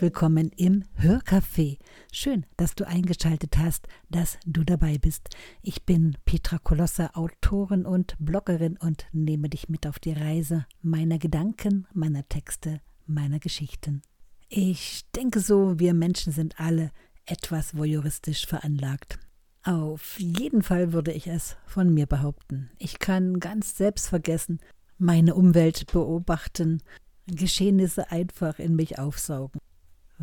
willkommen im Hörcafé. Schön, dass du eingeschaltet hast, dass du dabei bist. Ich bin Petra Kolossa, Autorin und Bloggerin und nehme dich mit auf die Reise meiner Gedanken, meiner Texte, meiner Geschichten. Ich denke so, wir Menschen sind alle etwas voyeuristisch veranlagt. Auf jeden Fall würde ich es von mir behaupten. Ich kann ganz selbstvergessen meine Umwelt beobachten, Geschehnisse einfach in mich aufsaugen.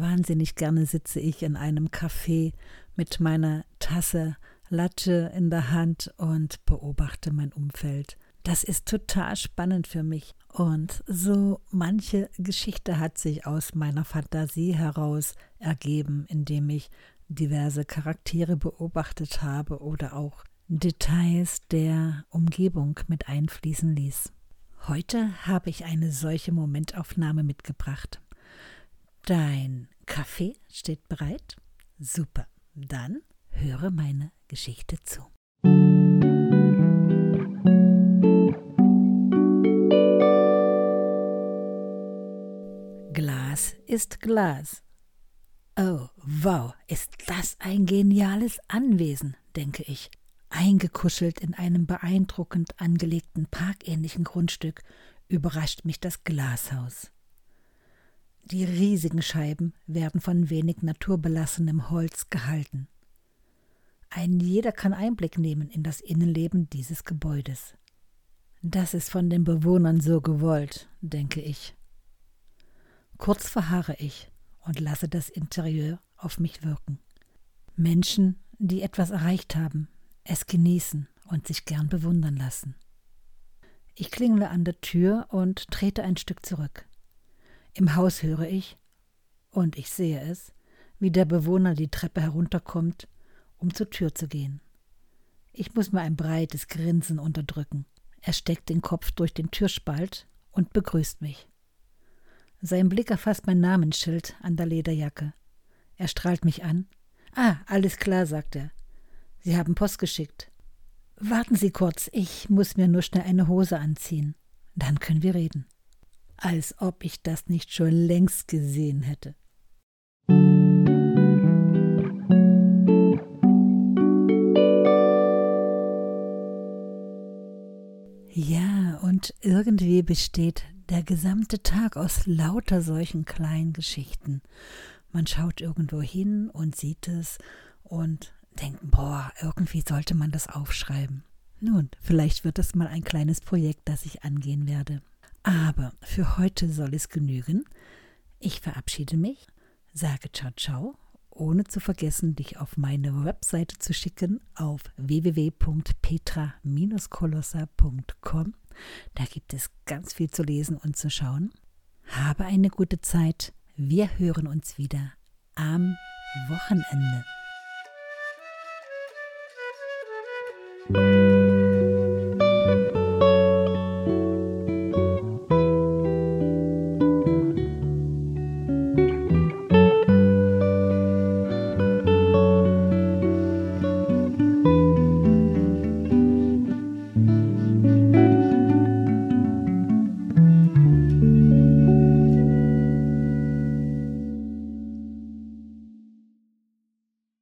Wahnsinnig gerne sitze ich in einem Café mit meiner Tasse Latte in der Hand und beobachte mein Umfeld. Das ist total spannend für mich. Und so manche Geschichte hat sich aus meiner Fantasie heraus ergeben, indem ich diverse Charaktere beobachtet habe oder auch Details der Umgebung mit einfließen ließ. Heute habe ich eine solche Momentaufnahme mitgebracht. Dein Kaffee steht bereit? Super. Dann höre meine Geschichte zu. Glas ist Glas. Oh, wow, ist das ein geniales Anwesen, denke ich Eingekuschelt in einem beeindruckend angelegten parkähnlichen Grundstück überrascht mich das Glashaus. Die riesigen Scheiben werden von wenig naturbelassenem Holz gehalten. Ein jeder kann Einblick nehmen in das Innenleben dieses Gebäudes. Das ist von den Bewohnern so gewollt, denke ich. Kurz verharre ich und lasse das Interieur auf mich wirken. Menschen, die etwas erreicht haben, es genießen und sich gern bewundern lassen. Ich klingle an der Tür und trete ein Stück zurück. Im Haus höre ich, und ich sehe es, wie der Bewohner die Treppe herunterkommt, um zur Tür zu gehen. Ich muss mir ein breites Grinsen unterdrücken. Er steckt den Kopf durch den Türspalt und begrüßt mich. Sein Blick erfasst mein Namensschild an der Lederjacke. Er strahlt mich an. Ah, alles klar, sagt er. Sie haben Post geschickt. Warten Sie kurz, ich muss mir nur schnell eine Hose anziehen. Dann können wir reden. Als ob ich das nicht schon längst gesehen hätte. Ja, und irgendwie besteht der gesamte Tag aus lauter solchen kleinen Geschichten. Man schaut irgendwo hin und sieht es und denken, boah, irgendwie sollte man das aufschreiben. Nun, vielleicht wird es mal ein kleines Projekt, das ich angehen werde. Aber für heute soll es genügen. Ich verabschiede mich, sage ciao ciao, ohne zu vergessen, dich auf meine Webseite zu schicken auf www.petra-kolossa.com. Da gibt es ganz viel zu lesen und zu schauen. Habe eine gute Zeit. Wir hören uns wieder am Wochenende.